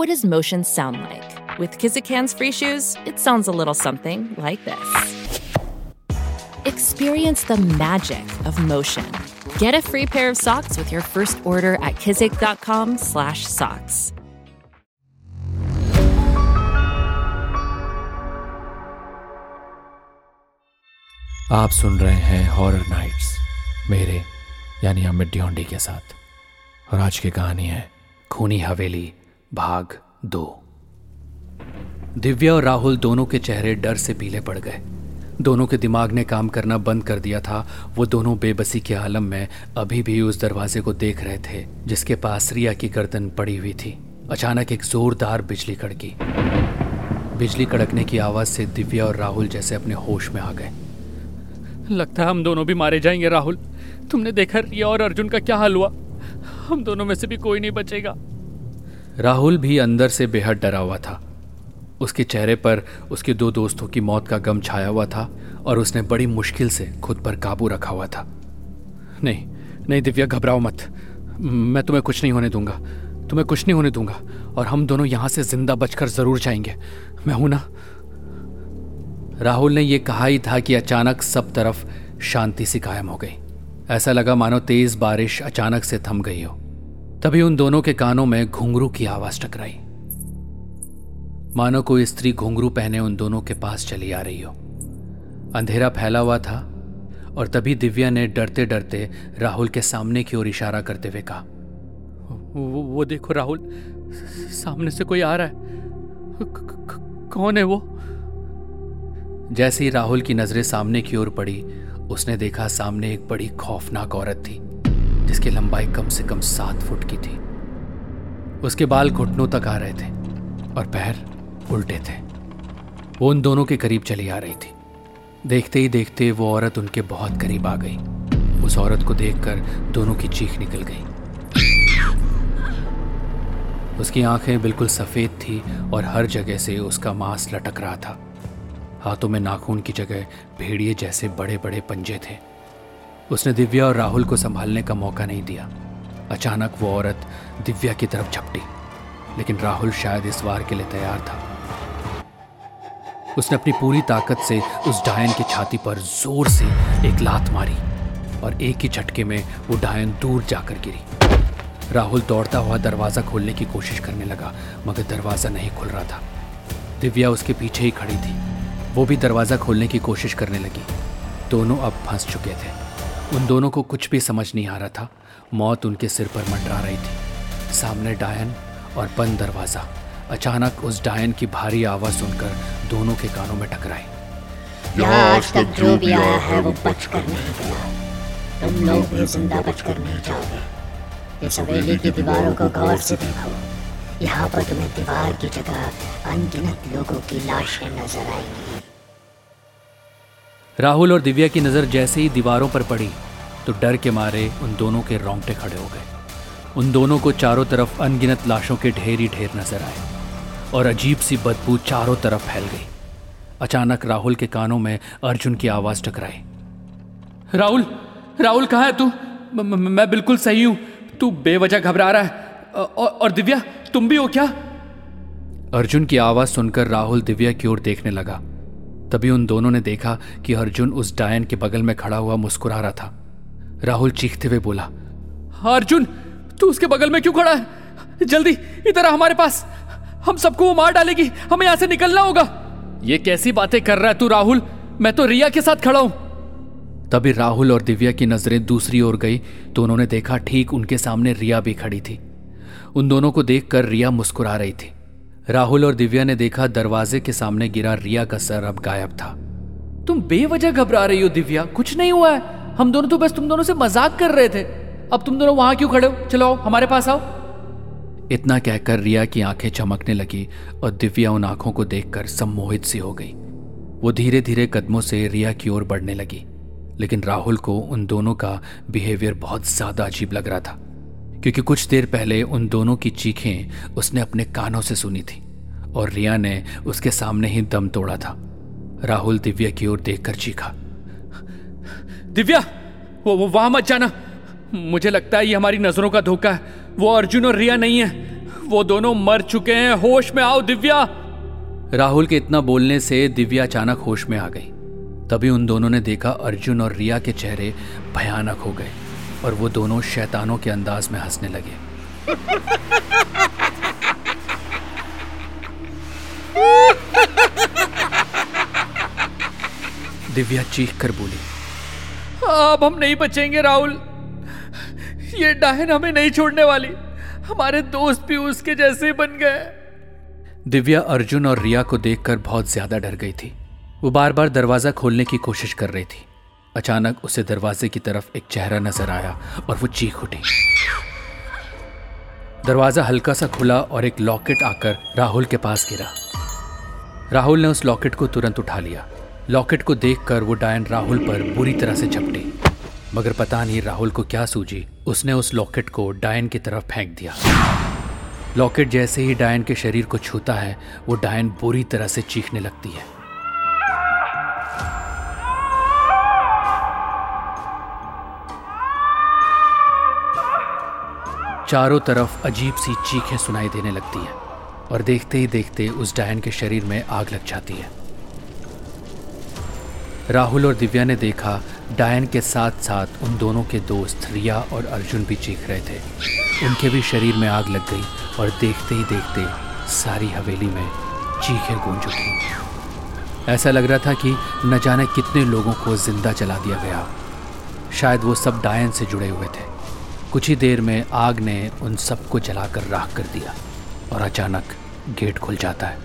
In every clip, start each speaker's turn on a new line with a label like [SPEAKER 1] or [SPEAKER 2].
[SPEAKER 1] What does motion sound like? With Kizikans free shoes, it sounds a little something like this. Experience the magic of motion. Get a free pair of socks with your first order at kizik.com/socks.
[SPEAKER 2] आप सुन रहे हैं horror nights मेरे यानी अमित ड्योंडी के साथ और आज की कहानी है खूनी हवेली भाग दो। दिव्या और राहुल दोनों के चेहरे डर से पीले पड़ गए। दोनों के दिमाग ने काम करना बंद कर दिया था। वो दोनों बेबसी के आलम में अभी भी उस दरवाजे को देख रहे थे, जिसके पास रिया की गर्दन पड़ी हुई थी। अचानक एक जोरदार बिजली कड़की। बिजली कड़कने की आवाज़ से दिव्या और राहुल जैसे अपने होश में आ गए।
[SPEAKER 3] लगता है हम दोनों भी मारे जाएँगे, राहुल। तुमने देखा रिया और अर्जुन का क्या हाल हुआ? हम दोनों में से भी कोई नहीं बचेगा।
[SPEAKER 2] राहुल भी अंदर से बेहद डरा हुआ था। उसके चेहरे पर उसके दो दोस्तों की मौत का गम छाया हुआ था और उसने बड़ी मुश्किल से खुद पर काबू रखा हुआ था। नहीं नहीं दिव्या, घबराओ मत। मैं तुम्हें कुछ नहीं होने दूँगा। तुम्हें कुछ नहीं होने दूँगा और हम दोनों यहाँ से ज़िंदा बचकर ज़रूर जाएँगे। मैं हूँ ना? राहुल ने यह कहा ही था कि अचानक सब तरफ़ शांति सी कायम हो गई। ऐसा लगा मानो तेज बारिश अचानक से थम गई हो। तभी उन दोनों के कानों में घुंघरू की आवाज़ टकराई। मानो कोई स्त्री घुंघरू पहने उन दोनों के पास चली आ रही हो। अंधेरा फैला हुआ था और तभी दिव्या ने डरते डरते राहुल के सामने की ओर इशारा करते हुए कहा
[SPEAKER 3] वो, वो देखो राहुल सामने से कोई आ रहा है। कौन है वो?
[SPEAKER 2] जैसे ही राहुल की नज़रें सामने की ओर पड़ी उसने देखा सामने एक बड़ी खौफनाक औरत थी। जिसकी लंबाई कम से कम सात फुट की थी। उसके बाल घुटनों तक आ रहे थे और पैर उल्टे थे। वो उन दोनों के करीब चली आ रही थी। देखते ही देखते वो औरत उनके बहुत करीब आ गई। उस औरत को देखकर दोनों की चीख निकल गई। उसकी आँखें बिल्कुल सफ़ेद थी और हर जगह से उसका मांस लटक रहा था। हाथों में नाखून की जगह भेड़िए जैसे बड़े बड़े पंजे थे। उसने दिव्या और राहुल को संभालने का मौका नहीं दिया। अचानक वो औरत दिव्या की तरफ़ झपटी, लेकिन राहुल शायद इस वार के लिए तैयार था। उसने अपनी पूरी ताकत से उस डायन की छाती पर ज़ोर से एक लात मारी और एक ही झटके में वो डायन दूर जाकर गिरी। राहुल दौड़ता हुआ दरवाज़ा खोलने की कोशिश करने लगा, मगर दरवाज़ा नहीं खुल रहा था। दिव्या उसके पीछे ही खड़ी थी। वो भी दरवाज़ा खोलने की कोशिश करने लगी। दोनों अब फंस चुके थे। उन दोनों को कुछ भी समझ नहीं आ रहा था। मौत उनके सिर पर मंडरा रही थी। सामने डायन और बंद दरवाज़ा। अचानक उस डायन की भारी आवाज़ सुनकर दोनों के कानों में टकराई।
[SPEAKER 4] यहाँ आज तक जो भी आया है वो बच कर नहीं गया। तुम लोग भी ज़िंदा बच कर नहीं जाओगे। इस हवेली की दीवारों को गौर से देखो। यहाँ पर तुम्हें दीवार की जगह अनगिनत लोगों की लाशें नज़र आएँगी।
[SPEAKER 2] राहुल और दिव्या की नज़र जैसे ही दीवारों पर पड़ी तो डर के मारे उन दोनों के रोंगटे खड़े हो गए। उन दोनों को चारों तरफ़ अनगिनत लाशों के ढेर ही ढेर नज़र आए और अजीब सी बदबू चारों तरफ़ फैल गई। अचानक राहुल के कानों में अर्जुन की आवाज़ टकराई।
[SPEAKER 3] राहुल राहुल, कहाँ है तू? मैं बिल्कुल सही हूँ। तू बेवजह घबरा रहा है। और दिव्या, तुम भी हो क्या?
[SPEAKER 2] अर्जुन की आवाज़ सुनकर राहुल दिव्या की ओर देखने लगा। तभी उन दोनों ने देखा कि अर्जुन उस डायन के बगल में खड़ा हुआ मुस्कुरा रहा था। राहुल चीखते हुए बोला,
[SPEAKER 3] अर्जुन, तू उसके बगल में क्यों खड़ा है? जल्दी, इधर हमारे पास। हम सबको वो मार डालेगी। हमें यहाँ से निकलना होगा। ये कैसी बातें कर रहा है तू, राहुल? मैं तो रिया के साथ खड़ा हूँ।
[SPEAKER 2] तभी राहुल और दिव्या की नज़रें दूसरी ओर गई तो उन्होंने देखा ठीक उनके सामने रिया भी खड़ी थी। उन दोनों को देखकर रिया मुस्कुरा रही थी। राहुल और दिव्या ने देखा दरवाजे के सामने गिरा रिया का सर अब गायब था।
[SPEAKER 3] तुम बेवजह घबरा रही हो, दिव्या। कुछ नहीं हुआ है। हम दोनों तो बस तुम दोनों से मज़ाक कर रहे थे। अब तुम दोनों वहाँ क्यों खड़े हो? चलो हमारे पास आओ।
[SPEAKER 2] इतना कहकर रिया की आँखें चमकने लगी और दिव्या उन आँखों को देखकर सम्मोहित सी हो गई। वो धीरे धीरे कदमों से रिया की ओर बढ़ने लगी, लेकिन राहुल को उन दोनों का बिहेवियर बहुत ज़्यादा अजीब लग रहा था। क्योंकि कुछ देर पहले उन दोनों की चीखें उसने अपने कानों से सुनी थी और रिया ने उसके सामने ही दम तोड़ा था। राहुल दिव्या की ओर देखकर चीखा
[SPEAKER 3] दिव्या वो, वो वहाँ मत जाना। मुझे लगता है ये हमारी नज़रों का धोखा है। वो अर्जुन और रिया नहीं है। वो दोनों मर चुके हैं। होश में आओ दिव्या!
[SPEAKER 2] राहुल के इतना बोलने से दिव्या अचानक होश में आ गई। तभी उन दोनों ने देखा अर्जुन और रिया के चेहरे भयानक हो गए। और वो दोनों शैतानों के अंदाज में हंसने लगे। दिव्या चीख कर बोली
[SPEAKER 3] अब हम नहीं बचेंगे, राहुल। ये डायन हमें नहीं छोड़ने वाली। हमारे दोस्त भी उसके जैसे बन गए।
[SPEAKER 2] दिव्या, अर्जुन और रिया को देखकर बहुत ज़्यादा डर गई थी। वो बार बार दरवाज़ा खोलने की कोशिश कर रही थी। अचानक उसे दरवाजे की तरफ़ एक चेहरा नज़र आया और वो चीख उठी। दरवाज़ा हल्का सा खुला और एक लॉकेट आकर राहुल के पास गिरा। राहुल ने उस लॉकेट को तुरंत उठा लिया। लॉकेट को देखकर वो डायन राहुल पर बुरी तरह से झपटी। मगर पता नहीं राहुल को क्या सूझी, उसने उस लॉकेट को डायन की तरफ़ फेंक दिया। लॉकेट जैसे ही डायन के शरीर को छूता है, वो डायन बुरी तरह से चीखने लगती है। चारों तरफ़ अजीब सी चीखें सुनाई देने लगती हैं और देखते ही देखते उस डायन के शरीर में आग लग जाती है। राहुल और दिव्या ने देखा डायन के साथ साथ उन दोनों के दोस्त रिया और अर्जुन भी चीख रहे थे। उनके भी शरीर में आग लग गई और देखते ही देखते सारी हवेली में चीखें गूंज उठी। ऐसा लग रहा था कि न जाने कितने लोगों को ज़िंदा जला दिया गया। शायद वो सब डायन से जुड़े हुए थे। कुछ ही देर में आग ने उन सबको जलाकर राख कर दिया और अचानक गेट खुल जाता है।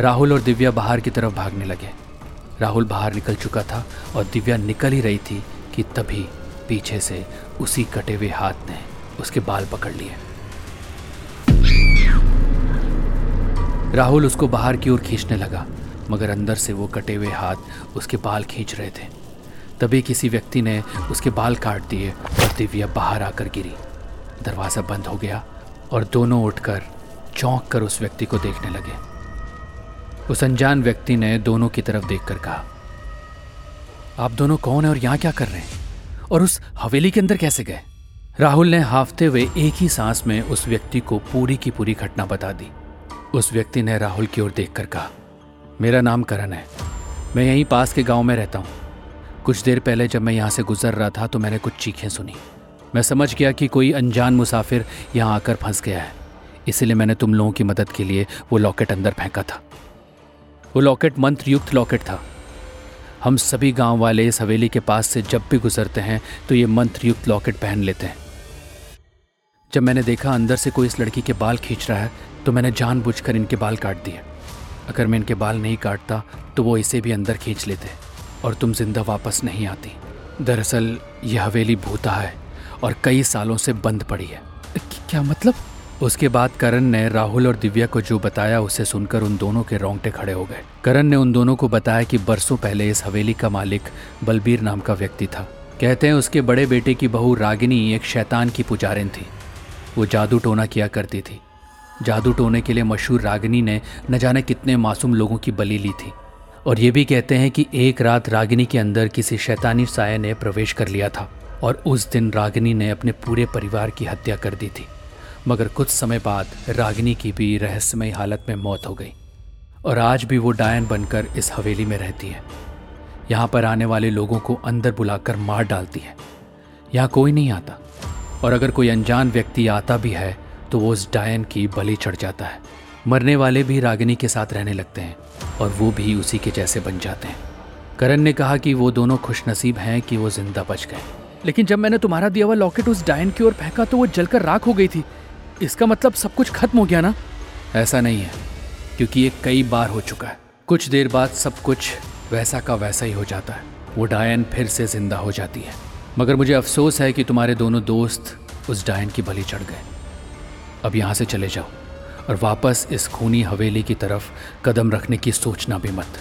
[SPEAKER 2] राहुल और दिव्या बाहर की तरफ़ भागने लगे। राहुल बाहर निकल चुका था और दिव्या निकल ही रही थी कि तभी पीछे से उसी कटे हुए हाथ ने उसके बाल पकड़ लिए। राहुल उसको बाहर की ओर खींचने लगा, मगर अंदर से वो कटे हुए हाथ उसके बाल खींच रहे थे। तभी किसी व्यक्ति ने उसके बाल काट दिए और दिव्या बाहर आकर गिरी। दरवाज़ा बंद हो गया और दोनों उठकर चौंक कर उस व्यक्ति को देखने लगे। उस अनजान व्यक्ति ने दोनों की तरफ़ देखकर कहा, आप दोनों कौन हैं और यहाँ क्या कर रहे हैं? और उस हवेली के अंदर कैसे गए? राहुल ने हाफते हुए एक ही सांस में उस व्यक्ति को पूरी की पूरी घटना बता दी। उस व्यक्ति ने राहुल की ओर देखकर कहा, मेरा नाम करण है। मैं यहीं पास के गाँव में रहता हूँ। कुछ देर पहले जब मैं यहाँ से गुजर रहा था तो मैंने कुछ चीखें सुनी। मैं समझ गया कि कोई अनजान मुसाफिर यहाँ आकर फंस गया है। इसलिए मैंने तुम लोगों की मदद के लिए वो लॉकेट अंदर फेंका था। वो लॉकेट मंत्र युक्त लॉकेट था। हम सभी गाँव वाले इस हवेली के पास से जब भी गुजरते हैं तो ये मंत्र युक्त लॉकेट पहन लेते हैं। जब मैंने देखा अंदर से कोई इस लड़की के बाल खींच रहा है तो मैंने जानबूझकर इनके बाल काट दिए। अगर मैं इनके बाल नहीं काटता तो वो इसे भी अंदर खींच लेते। और तुम ज़िंदा वापस नहीं आती। दरअसल यह हवेली भूता है और कई सालों से बंद पड़ी है। क्या मतलब? उसके बाद करण ने राहुल और दिव्या को जो बताया उसे सुनकर उन दोनों के रोंगटे खड़े हो गए। करण ने उन दोनों को बताया कि बरसों पहले इस हवेली का मालिक बलबीर नाम का व्यक्ति था। कहते हैं उसके बड़े बेटे की बहू रागिनी एक शैतान की पुजारिन थी। वो जादू टोना किया करती थी। जादू टोने के लिए मशहूर रागिनी ने न जाने कितने मासूम लोगों की बलि ली थी। और ये भी कहते हैं कि एक रात रागिनी के अंदर किसी शैतानी साय ने प्रवेश कर लिया था और उस दिन रागिनी ने अपने पूरे परिवार की हत्या कर दी थी। मगर कुछ समय बाद रागिनी की भी रहस्यमय हालत में मौत हो गई और आज भी वो डायन बनकर इस हवेली में रहती है। यहाँ पर आने वाले लोगों को अंदर बुलाकर मार डालती है। यहाँ कोई नहीं आता और अगर कोई अनजान व्यक्ति आता भी है तो वो उस डायन की बलि चढ़ जाता है। मरने वाले भी रागिनी के साथ रहने लगते हैं और वो भी उसी के जैसे बन जाते हैं। करण ने कहा कि वो दोनों खुशनसीब हैं कि वो ज़िंदा बच गए।
[SPEAKER 3] लेकिन जब मैंने तुम्हारा दिया हुआ लॉकेट उस डायन की ओर फेंका तो वो जलकर राख हो गई थी। इसका मतलब सब कुछ खत्म हो गया ना?
[SPEAKER 2] ऐसा नहीं है, क्योंकि ये कई बार हो चुका है। कुछ देर बाद सब कुछ वैसा का वैसा ही हो जाता है। वो डायन फिर से ज़िंदा हो जाती है। मगर मुझे अफसोस है कि तुम्हारे दोनों दोस्त उस डायन की बलि चढ़ गए। अब यहाँ से चले जाओ। और वापस इस खूनी हवेली की तरफ़ कदम रखने की सोचना भी मत।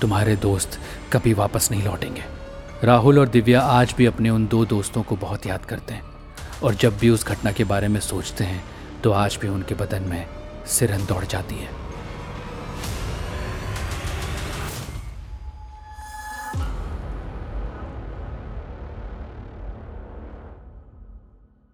[SPEAKER 2] तुम्हारे दोस्त कभी वापस नहीं लौटेंगे। राहुल और दिव्या आज भी अपने उन दो दोस्तों को बहुत याद करते हैं और जब भी उस घटना के बारे में सोचते हैं तो आज भी उनके बदन में सिरन दौड़ जाती है।